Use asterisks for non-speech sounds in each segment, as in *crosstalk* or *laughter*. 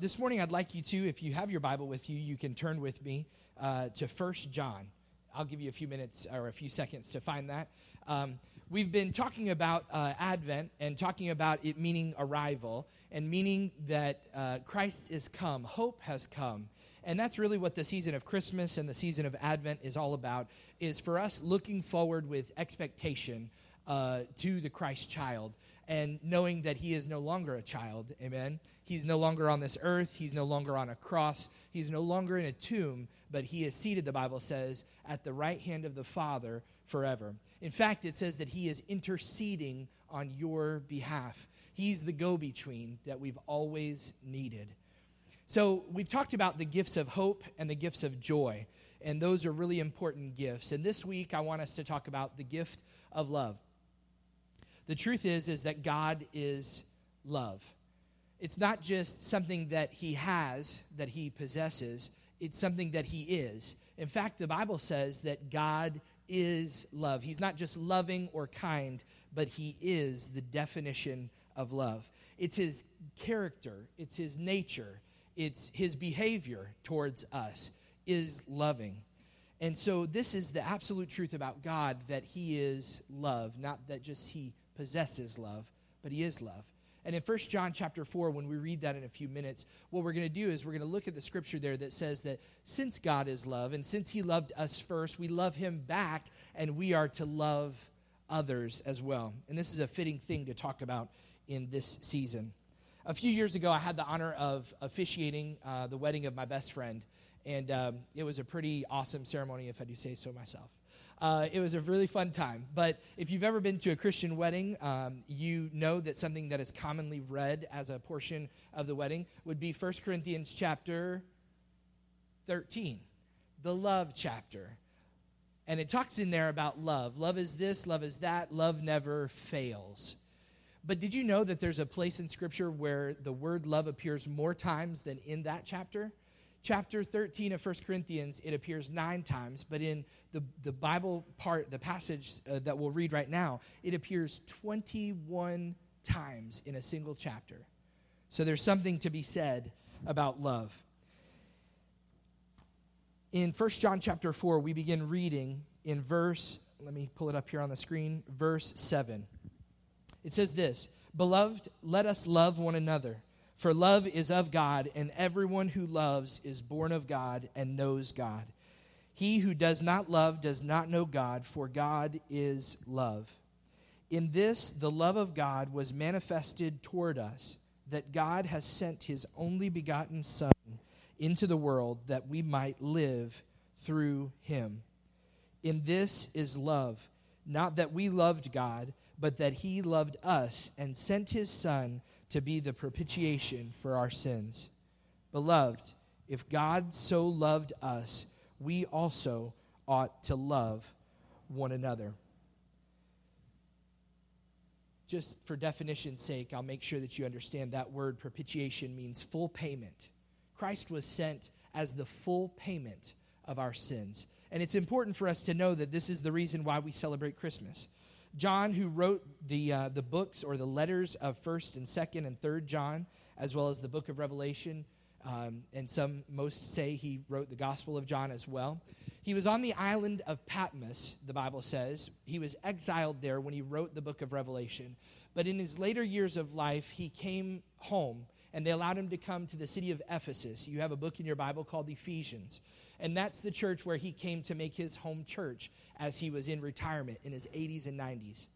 this morning, I'd like you to, if you have your Bible with you, you can turn with me uh, to First John. I'll give you a few minutes or a few seconds to find that. Um, we've been talking about uh, Advent and talking about it meaning arrival and meaning that uh, Christ is come, hope has come. And that's really what the season of Christmas and the season of Advent is all about, is for us looking forward with expectation uh, to the Christ child and knowing that he is no longer a child. Amen. He's no longer on this earth. He's no longer on a cross. He's no longer in a tomb, but he is seated, the Bible says, at the right hand of the Father forever. In fact, it says that he is interceding on your behalf. He's the go between that we've always needed. So, we've talked about the gifts of hope and the gifts of joy, and those are really important gifts. And this week, I want us to talk about the gift of love the truth is is that God is love. It's not just something that he has, that he possesses, it's something that he is. In fact, the Bible says that God is love. He's not just loving or kind, but he is the definition of love. It's his character, it's his nature, it's his behavior towards us is loving. And so this is the absolute truth about God that he is love, not that just he possesses love, but he is love. And in 1 John chapter 4, when we read that in a few minutes, what we're going to do is we're going to look at the scripture there that says that since God is love, and since he loved us first, we love him back, and we are to love others as well. And this is a fitting thing to talk about in this season. A few years ago, I had the honor of officiating uh, the wedding of my best friend, and um, it was a pretty awesome ceremony, if I do say so myself. Uh, it was a really fun time. But if you've ever been to a Christian wedding, um, you know that something that is commonly read as a portion of the wedding would be 1 Corinthians chapter 13, the love chapter. And it talks in there about love. Love is this, love is that, love never fails. But did you know that there's a place in Scripture where the word love appears more times than in that chapter? Chapter 13 of 1 Corinthians, it appears nine times, but in the, the Bible part, the passage uh, that we'll read right now, it appears 21 times in a single chapter. So there's something to be said about love. In 1 John chapter 4, we begin reading in verse, let me pull it up here on the screen, verse 7. It says this Beloved, let us love one another for love is of God, and everyone who loves is born of God and knows God. He who does not love does not know God, for God is love. In this, the love of God was manifested toward us, that God has sent his only begotten Son into the world that we might live through him. In this is love, not that we loved God, but that he loved us and sent his Son to be the propitiation for our sins. Beloved, if God so loved us, we also ought to love one another. Just for definition's sake, I'll make sure that you understand that word propitiation means full payment. Christ was sent as the full payment of our sins. And it's important for us to know that this is the reason why we celebrate Christmas. John, who wrote the, uh, the books or the letters of 1st and 2nd and 3rd John, as well as the book of Revelation, um, and some most say he wrote the Gospel of John as well. He was on the island of Patmos, the Bible says. He was exiled there when he wrote the book of Revelation. But in his later years of life, he came home and they allowed him to come to the city of Ephesus. You have a book in your Bible called Ephesians. And that's the church where he came to make his home church as he was in retirement in his 80s and 90s.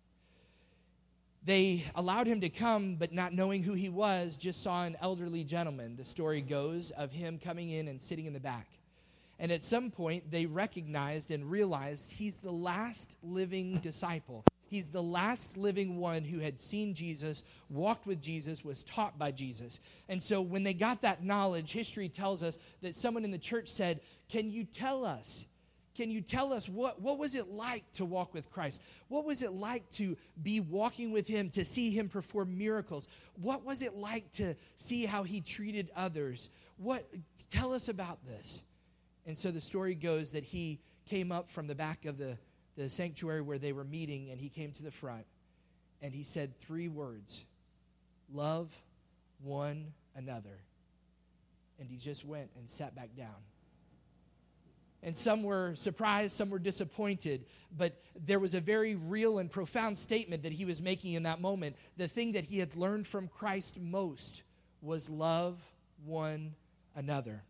They allowed him to come, but not knowing who he was, just saw an elderly gentleman, the story goes, of him coming in and sitting in the back. And at some point, they recognized and realized he's the last living disciple. He's the last living one who had seen Jesus, walked with Jesus, was taught by Jesus. And so when they got that knowledge, history tells us that someone in the church said, Can you tell us? Can you tell us what, what was it like to walk with Christ? What was it like to be walking with Him, to see Him perform miracles? What was it like to see how He treated others? What, tell us about this. And so the story goes that he came up from the back of the the sanctuary where they were meeting, and he came to the front and he said three words Love one another. And he just went and sat back down. And some were surprised, some were disappointed, but there was a very real and profound statement that he was making in that moment. The thing that he had learned from Christ most was love one another.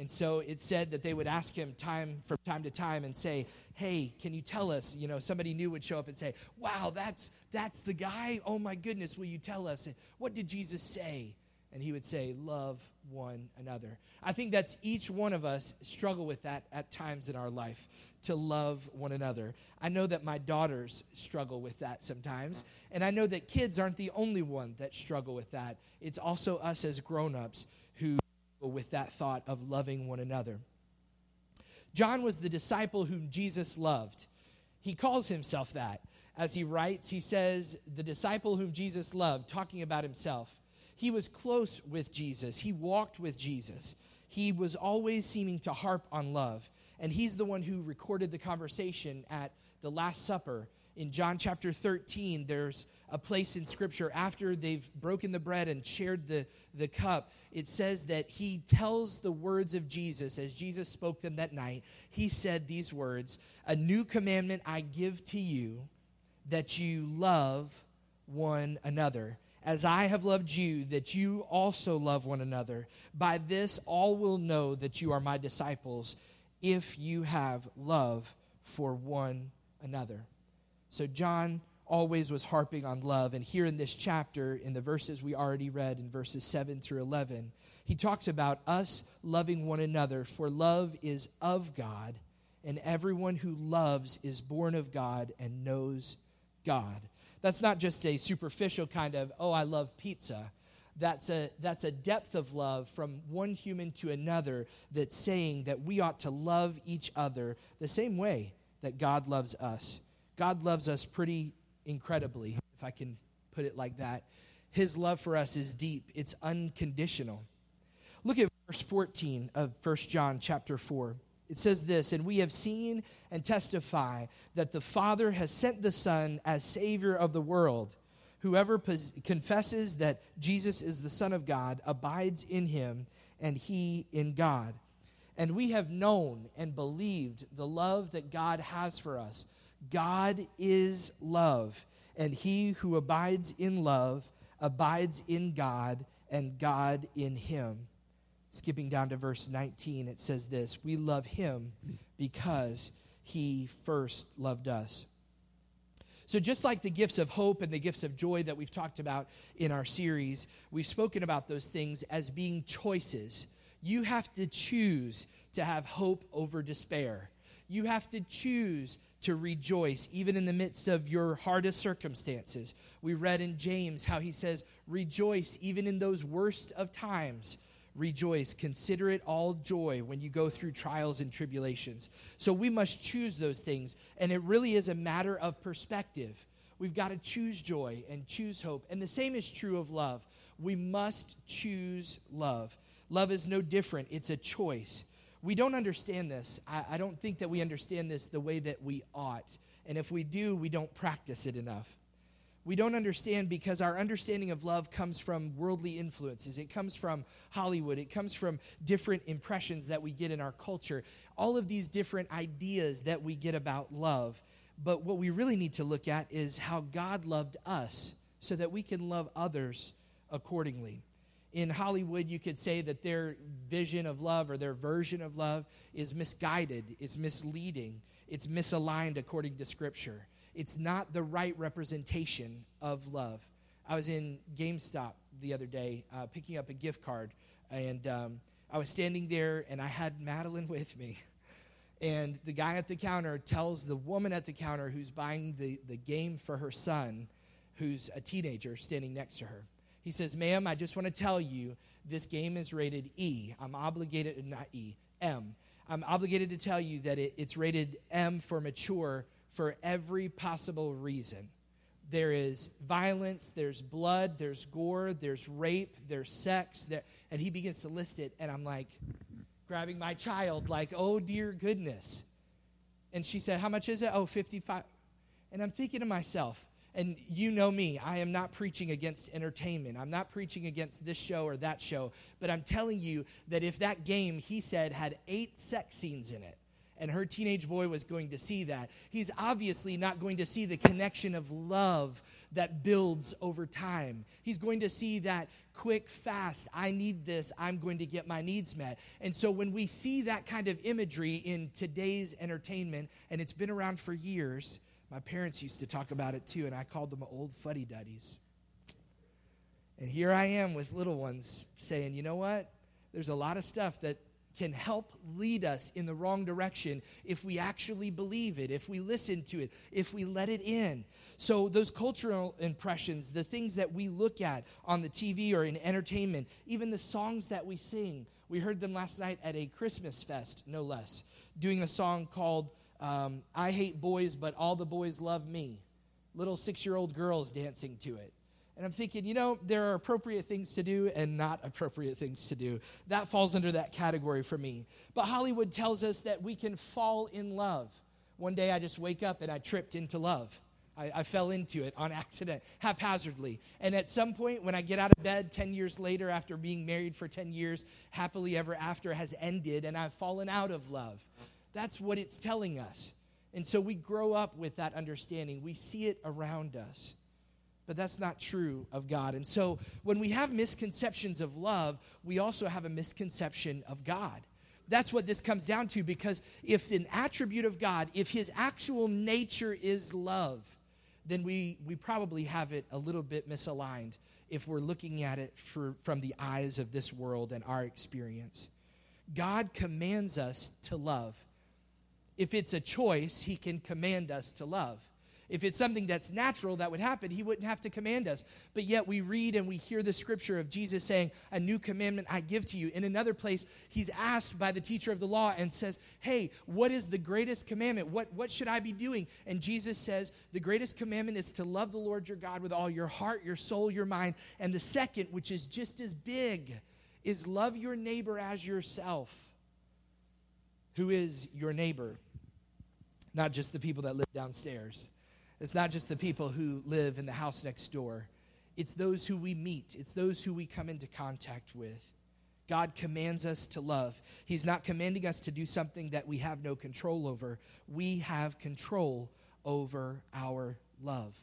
And so it said that they would ask him time from time to time and say, "Hey, can you tell us?" You know, somebody new would show up and say, "Wow, that's that's the guy. Oh my goodness, will you tell us? What did Jesus say?" And he would say, "Love one another." I think that's each one of us struggle with that at times in our life to love one another. I know that my daughters struggle with that sometimes, and I know that kids aren't the only one that struggle with that. It's also us as grown-ups with that thought of loving one another. John was the disciple whom Jesus loved. He calls himself that. As he writes, he says, the disciple whom Jesus loved, talking about himself. He was close with Jesus, he walked with Jesus. He was always seeming to harp on love. And he's the one who recorded the conversation at the Last Supper. In John chapter 13, there's a place in Scripture after they've broken the bread and shared the, the cup, it says that he tells the words of Jesus as Jesus spoke them that night. He said these words A new commandment I give to you, that you love one another. As I have loved you, that you also love one another. By this, all will know that you are my disciples if you have love for one another. So, John always was harping on love. And here in this chapter, in the verses we already read, in verses 7 through 11, he talks about us loving one another, for love is of God, and everyone who loves is born of God and knows God. That's not just a superficial kind of, oh, I love pizza. That's a, that's a depth of love from one human to another that's saying that we ought to love each other the same way that God loves us. God loves us pretty incredibly, if I can put it like that. His love for us is deep, it's unconditional. Look at verse 14 of 1 John chapter 4. It says this, and we have seen and testify that the Father has sent the Son as Savior of the world. Whoever pos- confesses that Jesus is the Son of God abides in him, and he in God. And we have known and believed the love that God has for us. God is love, and he who abides in love abides in God, and God in him. Skipping down to verse 19, it says this We love him because he first loved us. So, just like the gifts of hope and the gifts of joy that we've talked about in our series, we've spoken about those things as being choices. You have to choose to have hope over despair. You have to choose to rejoice, even in the midst of your hardest circumstances. We read in James how he says, Rejoice, even in those worst of times. Rejoice. Consider it all joy when you go through trials and tribulations. So we must choose those things. And it really is a matter of perspective. We've got to choose joy and choose hope. And the same is true of love. We must choose love. Love is no different, it's a choice we don't understand this. I, I, don't think that we understand this the way that we ought. And if we do, we don't practice it enough. We don't understand because our understanding of love comes from worldly influences. It comes from Hollywood. It comes from different impressions that we get in our culture. All of these different ideas that we get about love. But what we really need to look at is how God loved us so that we can love others accordingly in Hollywood, you could say that their vision of love or their version of love is misguided, it's misleading, it's misaligned according to Scripture. It's not the right representation of love. I was in GameStop the other day uh, picking up a gift card, and um, I was standing there, and I had Madeline *laughs* with me. And the guy at the counter tells the woman at the counter who's buying the, the game for her son, who's a teenager, standing next to her he says, Ma'am, I just want to tell you this game is rated E. I'm obligated, uh, not E, M. I'm obligated to tell you that it, it's rated M for mature for every possible reason. There is violence, there's blood, there's gore, there's rape, there's sex. There, and he begins to list it, and I'm like, grabbing my child, like, oh dear goodness. And she said, How much is it? Oh, 55. And I'm thinking to myself, And you know me, I am not preaching against entertainment. I'm not preaching against this show or that show. But I'm telling you that if that game, he said, had eight sex scenes in it, and her teenage boy was going to see that, he's obviously not going to see the connection of love that builds over time. He's going to see that quick, fast, I need this, I'm going to get my needs met. And so when we see that kind of imagery in today's entertainment, and it's been around for years, my parents used to talk about it too, and I called them old fuddy duddies. And here I am with little ones saying, you know what? There's a lot of stuff that can help lead us in the wrong direction if we actually believe it, if we listen to it, if we let it in. So, those cultural impressions, the things that we look at on the TV or in entertainment, even the songs that we sing, we heard them last night at a Christmas fest, no less, doing a song called um, I Hate Boys, but All the Boys Love Me. Little six year old girls dancing to it. And I'm thinking, you know, there are appropriate things to do and not *laughs* appropriate things to do. That falls under that category for me. But Hollywood tells us that we can fall in love. One day I just wake up and I tripped into love. I, I, fell into it on *laughs* accident, haphazardly. And at some point, when I get out of bed 10 years later, after being married for 10 years, happily ever after has ended, and I've fallen out of love. That's what it's telling us. And so we grow up with that understanding, we see it around us but that's not true of God. And so when we have misconceptions of love, we also have a misconception of God. That's what this comes down to because if an attribute of God, if his actual nature is love, then we, we probably have it a little bit misaligned if we're looking at it for, from the eyes of this world and our experience. God commands us to love. If it's a choice, he can command us to love. If it's something that's natural that would happen, he wouldn't have to command us. But yet we read and we hear the scripture of Jesus saying, A new commandment I give to you. In another place, he's asked by the teacher of the law and says, Hey, what is the greatest commandment? What, what should I be doing? And Jesus says, The greatest commandment is to love the Lord your God with all your heart, your soul, your mind. And the second, which is just as big, is love your neighbor as yourself. Who is your neighbor? Not just the people that live downstairs. It's not just the people who live in the house next door, it's those who we meet, it's those who we come into contact with. God commands us to love. He's not commanding us to do something that we have no control over. We have control over our love.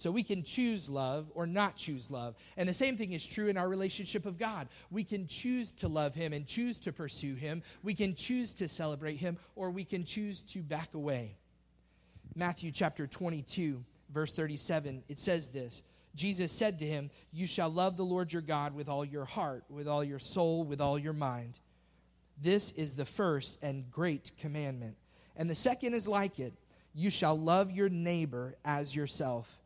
So we can choose love or not choose love. And the same thing is true in our relationship of God. We can choose to love Him and choose to pursue Him. We can choose to celebrate Him or we can choose to back away. Matthew chapter 22, verse 37, it says this Jesus said to him, You shall love the Lord your God with all your heart, with all your soul, with all your mind. This is the first and great commandment. And the second is like it you shall love your neighbor as yourself.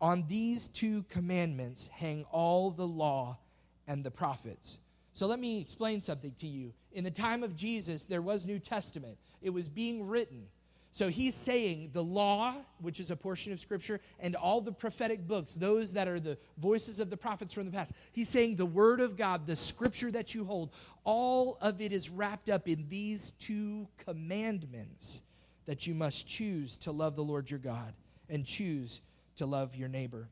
On these two commandments hang all the law and the prophets. So let me explain something to you. In the time of Jesus, there was New Testament, it was being written. So he's saying the law, which is a portion of Scripture, and all the prophetic books, those that are the voices of the prophets from the past, he's saying the Word of God, the Scripture that you hold, all of it is wrapped up in these two commandments that you must choose to love the Lord your God and choose to love your neighbor.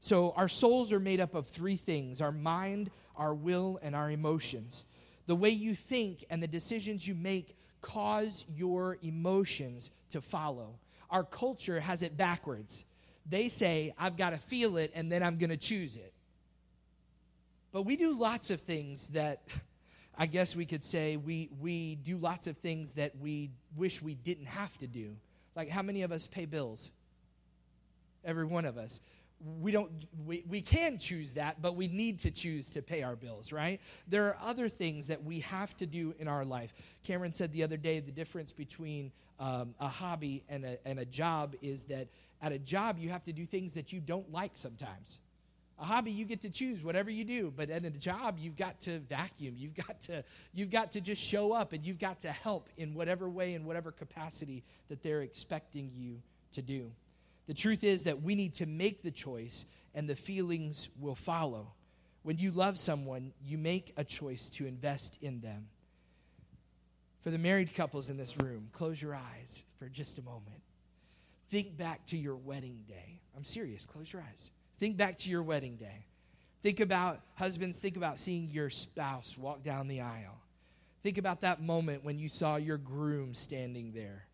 So our souls are made up of three things our mind, our will, and our emotions. The way you think and the decisions you make cause your emotions to follow. Our culture has it backwards. They say, I've got to feel it and then I'm going to choose it. But we do lots of things that *laughs* I guess we could say we, we do lots of things that we wish we didn't have to do. Like, how many of us pay bills? Every one of us. We don't we, we can choose that but we need to choose to pay our bills right? There are other things that we have to do in our life. Cameron said the other day the difference between um, a hobby and a, and a job is that at a job you have to do things that you don't like sometimes. A hobby you get to choose whatever you do but at a job you've got to vacuum. You've got to you've got to just show up and you've got to help in whatever way in whatever capacity that they're expecting you to do the truth is that we need to make the choice, and the feelings will follow. When you love someone, you make a choice to invest in them. For the married couples in this room, close your eyes for just a moment. think back to your wedding day. I'm serious. Close your eyes. Think back to your wedding day. Think about, husbands, think about seeing your spouse walk down the aisle. Think about that moment when you saw your groom standing there.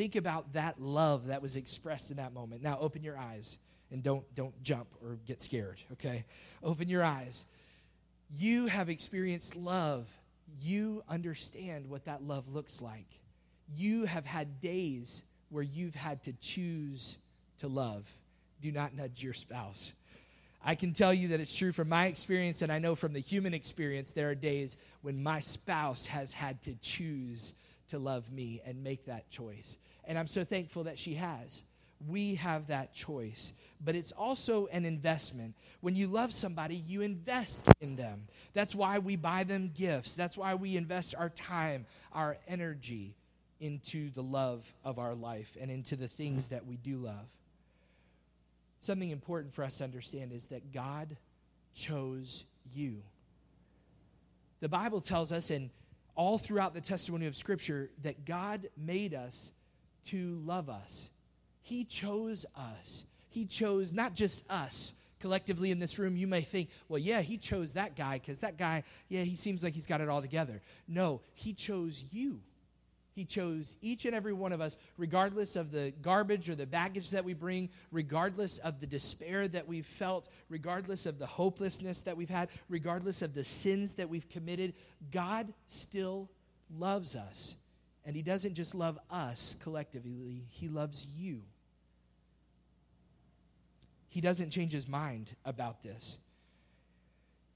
Think about that love that was expressed in that moment. Now open your eyes and don't don't jump or get scared, okay? Open your eyes. You have experienced love. You understand what that love looks like. You have had days where you've had to choose to love. Do not nudge your spouse. I can tell you that it's true from my experience, and I know from the human experience, there are days when my spouse has had to choose to love me and make that choice. And I'm so thankful that she has. We have that choice. But it's also an investment. When you love somebody, you invest in them. That's why we buy them gifts. That's why we invest our time, our energy into the love of our life and into the things that we do love. Something important for us to understand is that God chose you. The Bible tells us, and all throughout the testimony of Scripture, that God made us to love us. He chose us. He chose not just us collectively in this room. You may think, well, yeah, He chose that guy because that guy, yeah, he seems like he's got it all together. No, He chose you. He chose each and every one of us, regardless of the garbage or the baggage that we bring, regardless of the despair that we've felt, regardless of the hopelessness that we've had, regardless of the sins that we've committed. God still loves us. And He doesn't just love us collectively, He loves you. He doesn't change His mind about this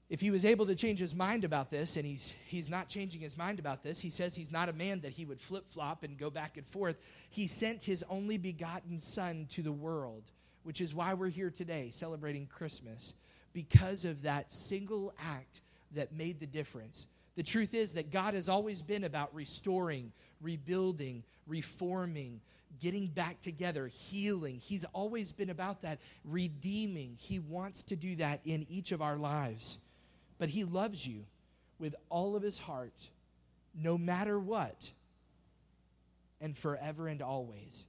if he was able to change his mind about this, and he's, he's not changing his mind about this, he says he's not a man that he would flip flop and go back and forth. He sent his only begotten Son to the world, which is why we're here today celebrating Christmas, because of that single act that made the difference. The truth is that God has always been about restoring, rebuilding, reforming, getting back together, healing. He's always been about that, redeeming. He wants to do that in each of our lives. But He loves you with all of His heart, no matter what, and forever and always.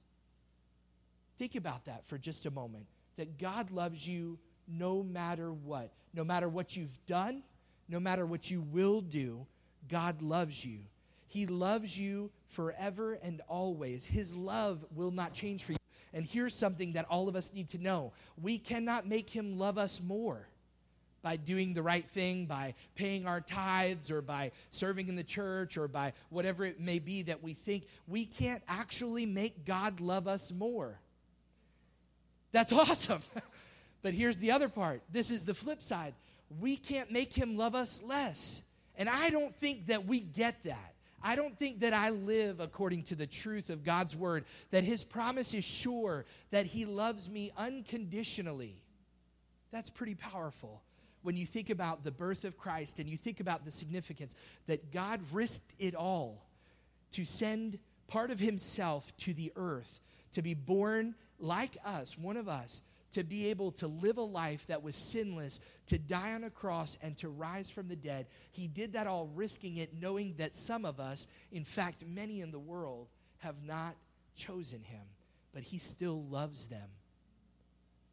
Think about that for just a moment that God loves you no matter what. No matter what you've done, no matter what you will do, God loves you. He loves you forever and always. His love will not change for you. And here's something that all of us need to know we cannot make Him love us more by doing the right thing, by paying our tithes, or by serving in the church, or by whatever it may be that we think, we can't actually make God love us more. That's *laughs* awesome. but here's the other part this is the flip side. We can't make him love us less. And I don't think that we get that. I don't think that I live according to the truth of God's word, that his promise is sure, that he loves me unconditionally. That's pretty powerful when you think about the birth of Christ and you think about the significance that God risked it all to send part of himself to the earth, to be born like us, one of us, to be able to live a life that was sinless, to die on a cross, and to rise from the dead. He did that all risking it, knowing that some of us, in fact, many in the world, have not chosen him. But he still loves them.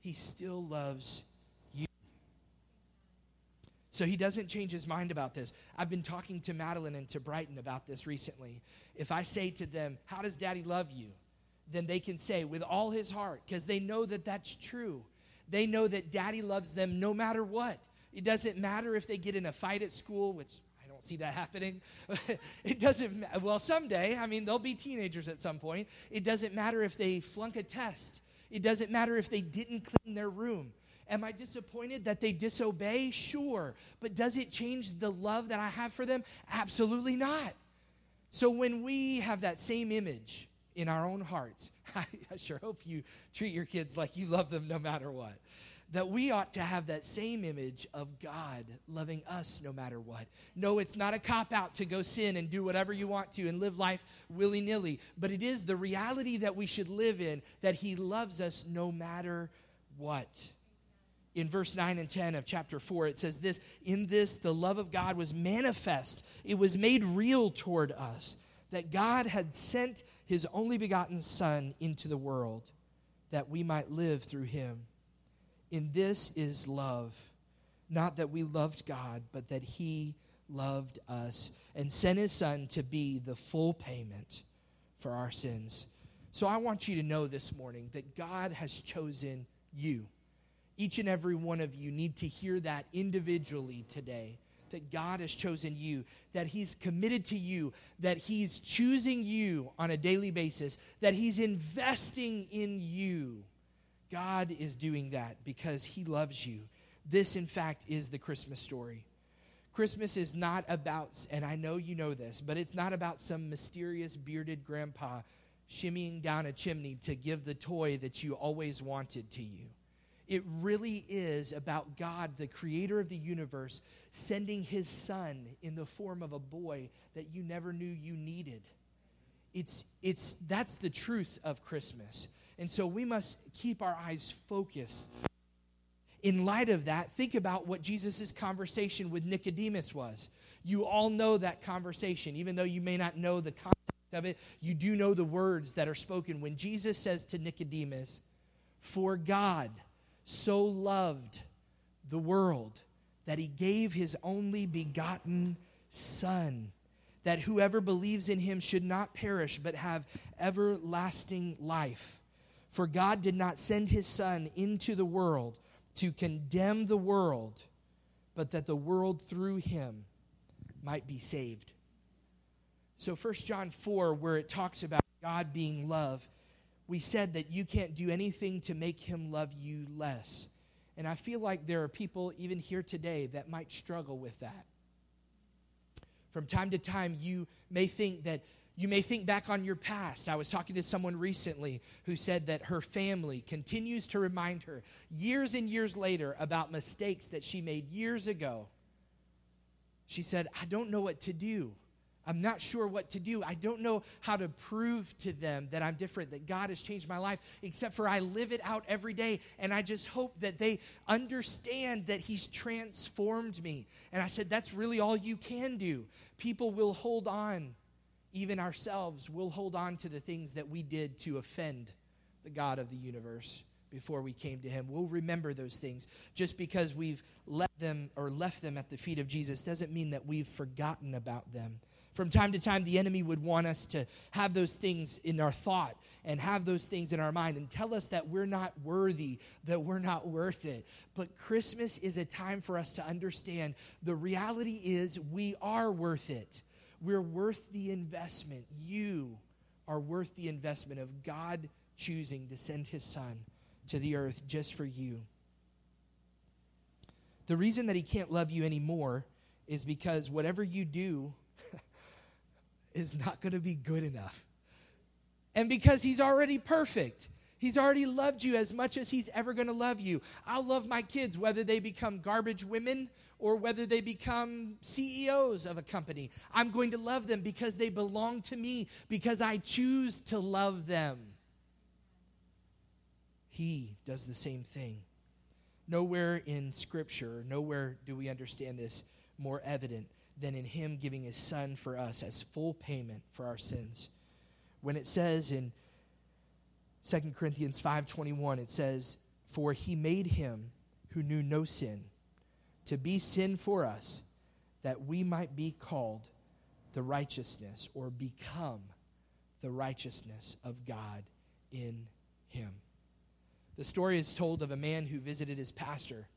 He still loves you. so he doesn't change his mind about this. I've been talking to Madeline and to Brighton about this recently. If I say to them, How does daddy love you? Then they can say, With all his heart, because they know that that's true. They know that daddy loves them no matter what. It doesn't matter if they get in a fight at school, which I don't see that happening. *laughs* it doesn't, well, someday, I mean, they'll be teenagers at some point. It doesn't matter if they flunk a test. It doesn't matter if they didn't clean their room. Am I disappointed that they disobey? Sure. But does it change the love that I have for them? Absolutely not. So when we have that same image in our own hearts, *laughs* I, I sure hope you treat your kids like you love them no matter what. That we ought to have that same image of God loving us no matter what. No, it's not a cop out to go sin and do whatever you want to and live life willy nilly, but it is the reality that we should live in that He loves us no matter what in verse 9 and 10 of chapter 4, it says this In this, the love of God was manifest, it was made real toward us, that God had sent his only begotten Son into the world that we might live through him. In this is love, not that we loved God, but that he loved us and sent his son to be the full payment for our sins. So I want you to know this morning that God has chosen you. Each and every one of you need to hear that individually today that God has chosen you, that He's committed to you, that He's choosing you on a daily basis, that He's investing in you. God is doing that because He loves you. This, in fact, is the Christmas story. Christmas is not about, and I know you know this, but it's not about some mysterious bearded grandpa shimmying down a chimney to give the toy that you always wanted to you. It really is about God, the creator of the universe, sending his son in the form of a boy that you never knew you needed. It's, it's, that's the truth of Christmas. And so we must keep our eyes focused. In light of that, think about what Jesus' conversation with Nicodemus was. You all know that conversation, even though you may not know the context of it, you do know the words that are spoken. When Jesus says to Nicodemus, For God, so loved the world that he gave his only begotten Son, that whoever believes in him should not perish but have everlasting life. For God did not send his Son into the world to condemn the world, but that the world through him might be saved. So 1 John 4, where it talks about God being love, we said that you can't do anything to make him love you less. And I feel like there are people, even here today, that might struggle with that. From time to time, you may think that you may think back on your past. I was talking to someone recently who said that her family continues to remind her years and years later about mistakes that she made years ago. She said, I don't know what to do. I'm not sure what to do. I don't know how to prove to them that I'm different, that God has changed my life, except for I live it out every day. And I just hope that they understand that He's transformed me. And I said, That's really all you can do. People will hold on, even ourselves, will hold on to the things that we did to offend the God of the universe before we came to him. We'll remember those things. Just because we've let them or left them at the feet of Jesus doesn't mean that we've forgotten about them. From time to time, the enemy would want us to have those things in our thought and have those things in our mind and tell us that we're not worthy, that we're not worth it. But Christmas is a time for us to understand the reality is we are worth it. We're worth the investment. You are worth the investment of God choosing to send his son to the earth just for you. The reason that he can't love you anymore is because whatever you do is not going to be good enough. And because he's already perfect, he's already loved you as much as he's ever going to love you. I'll love my kids whether they become garbage women or whether they become CEOs of a company. I'm going to love them because they belong to me, because I choose to love them. He does the same thing. Nowhere in Scripture, nowhere do we understand this more evident than in him giving his son for us as full payment for our sins. When it says in 2 Corinthians 5:21 it says for he made him who knew no sin to be sin for us that we might be called the righteousness or become the righteousness of God in him. The story is told of a man who visited his pastor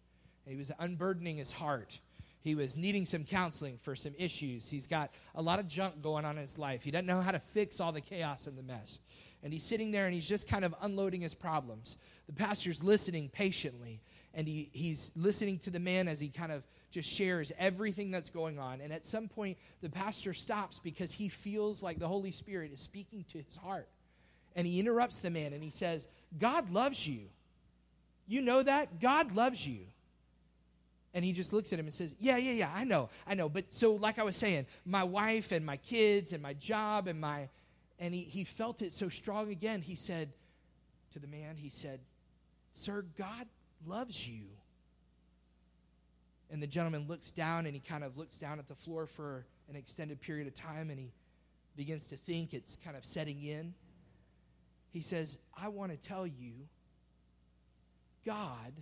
and he was unburdening his heart he was needing some counseling for some issues. He's got a lot of junk going on in his life. He doesn't know how to fix all the chaos and the mess. And he's sitting there and he's just kind of unloading his problems. The pastor's listening patiently, and he, he's listening to the man as he kind of just shares everything that's going on. And at some point, the pastor stops because he feels like the Holy Spirit is speaking to his heart. And he interrupts the man and he says, God loves you. You know that? God loves you. And he just looks at him and says, Yeah, yeah, yeah, I know, I know. But so, like I was saying, my wife and my kids and my job and my, and he, he felt it so strong again. He said to the man, He said, Sir, God loves you. And the gentleman looks down and he kind of looks down at the floor for an extended period of time and he begins to think it's kind of setting in. He says, I want to tell you God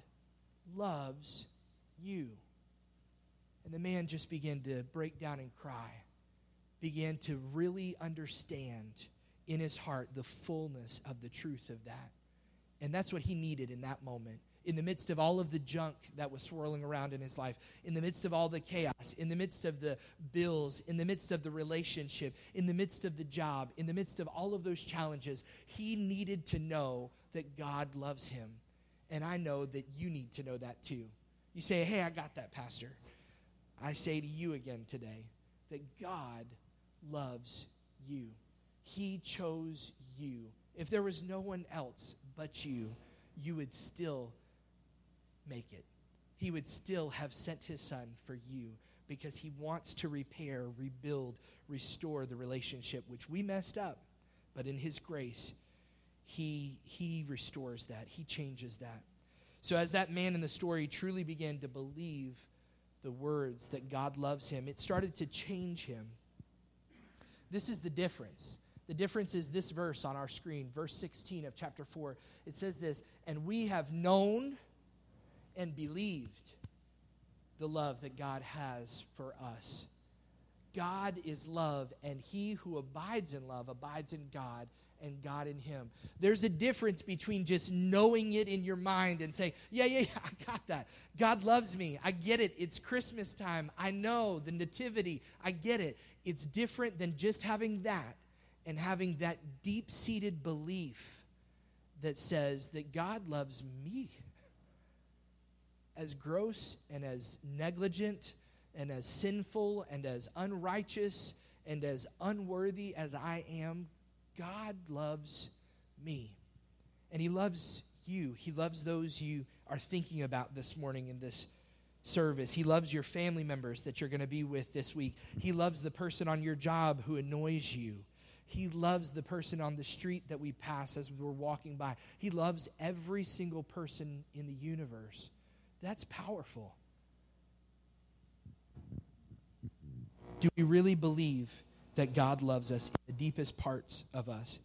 loves you. And the man just began to break down and cry, began to really understand in his heart the fullness of the truth of that. And that's what he needed in that moment. In the midst of all of the junk that was swirling around in his life, in the midst of all the chaos, in the midst of the bills, in the midst of the relationship, in the midst of the job, in the midst of all of those challenges, he needed to know that God loves him. And I know that you need to know that too. You say, Hey, I got that, Pastor. I say to you again today that God loves you. He chose you. If there was no one else but you, you would still make it. He would still have sent his son for you because he wants to repair, rebuild, restore the relationship which we messed up. But in his grace, he, he restores that, he changes that. So, as that man in the story truly began to believe the words that God loves him, it started to change him. This is the difference. The difference is this verse on our screen, verse 16 of chapter 4. It says this, and we have known and believed the love that God has for us. God is love, and he who abides in love abides in God, and God in him. There's a difference between just knowing it in your mind and saying, Yeah, yeah, yeah, *laughs* I got that. God loves me. I get it. It's Christmas time. I know the nativity. I get it. It's different than just having that and having that deep seated belief that says that God loves me. As gross and as negligent and as sinful and as unrighteous and as unworthy as I am, God loves me. And He loves you. He loves those you are thinking about this morning in this service. He loves your family members that you're going to be with this week. He loves the person on your job who annoys you. He loves the person on the street that we pass as we're walking by. He loves every single person in the universe. That's powerful. Do we really believe that God loves us in the deepest parts of us.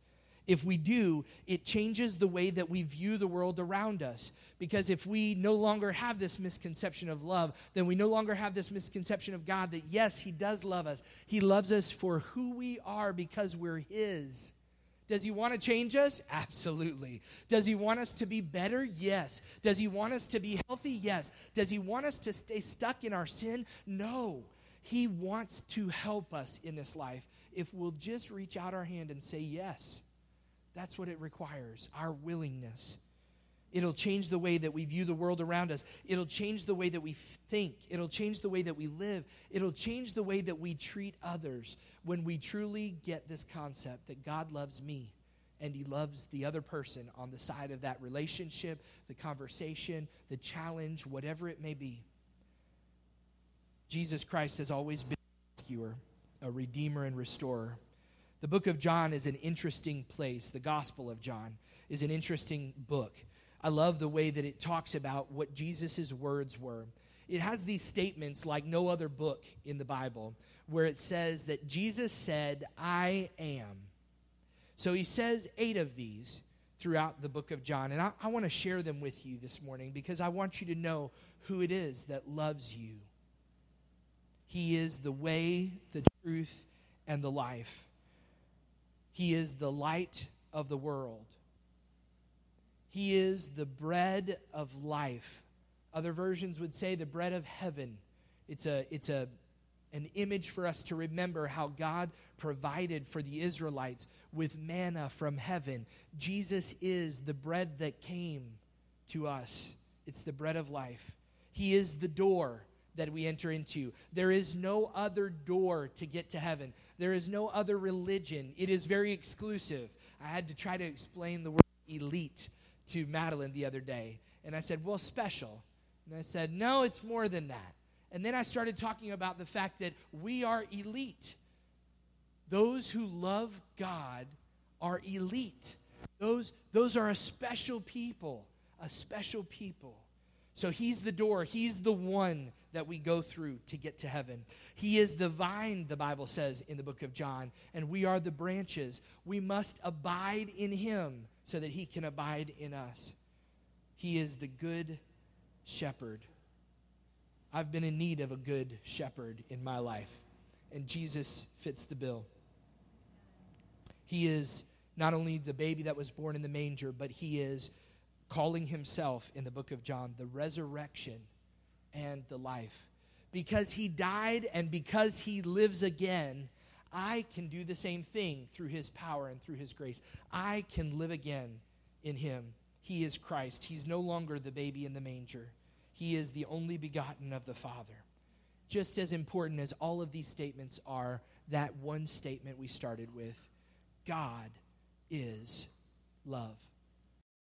If we do, it changes the way that we view the world around us. Because if we no longer have this misconception of love, then we no longer have this misconception of God that, yes, He does love us. He loves us for who we are because we're His. Does He want to change us? *laughs* Absolutely. Does He want us to be better? Yes. Does He want us to be healthy? Yes. Does He want us to stay stuck in our sin? No. He wants to help us in this life if we'll just reach out our hand and say yes. That's what it requires our willingness. It'll change the way that we view the world around us. It'll change the way that we think. It'll change the way that we live. It'll change the way that we treat others when we truly get this concept that God loves me and He loves the other person on the side of that relationship, the conversation, the challenge, whatever it may be. Jesus Christ has always been a rescuer, a redeemer, and restorer. The book of John is an interesting place. The Gospel of John is an interesting book. I love the way that it talks about what Jesus' words were. It has these statements like no other book in the Bible, where it says that Jesus said, I am. So he says eight of these throughout the book of John. And I, I want to share them with you this morning because I want you to know who it is that loves you. He is the way, the truth, and the life. He is the light of the world. He is the bread of life. Other versions would say the bread of heaven. It's, a, it's a, an image for us to remember how God provided for the Israelites with manna from heaven. Jesus is the bread that came to us, it's the bread of life. He is the door that we enter into. There is no other door to get to heaven. There is no other religion. It is very exclusive. I had to try to explain the word elite to Madeline the other day. And I said, well, special. And I said, no, it's more than that. And then I started talking about the fact that we are elite. Those who love God are elite. Those, those are a special people, a special people. So he's the door, he's the one that we go through to get to heaven. He is the vine, the Bible says in the book of John, and we are the branches. We must abide in him so that he can abide in us. He is the good shepherd. I've been in need of a good shepherd in my life, and Jesus fits the bill. He is not only the baby that was born in the manger, but he is calling himself in the book of John the resurrection and the life. Because he died and because he lives again, I can do the same thing through his power and through his grace. I can live again in him. He is Christ. He's no longer the baby in the manger, he is the only begotten of the Father. Just as important as all of these statements are, that one statement we started with God is love.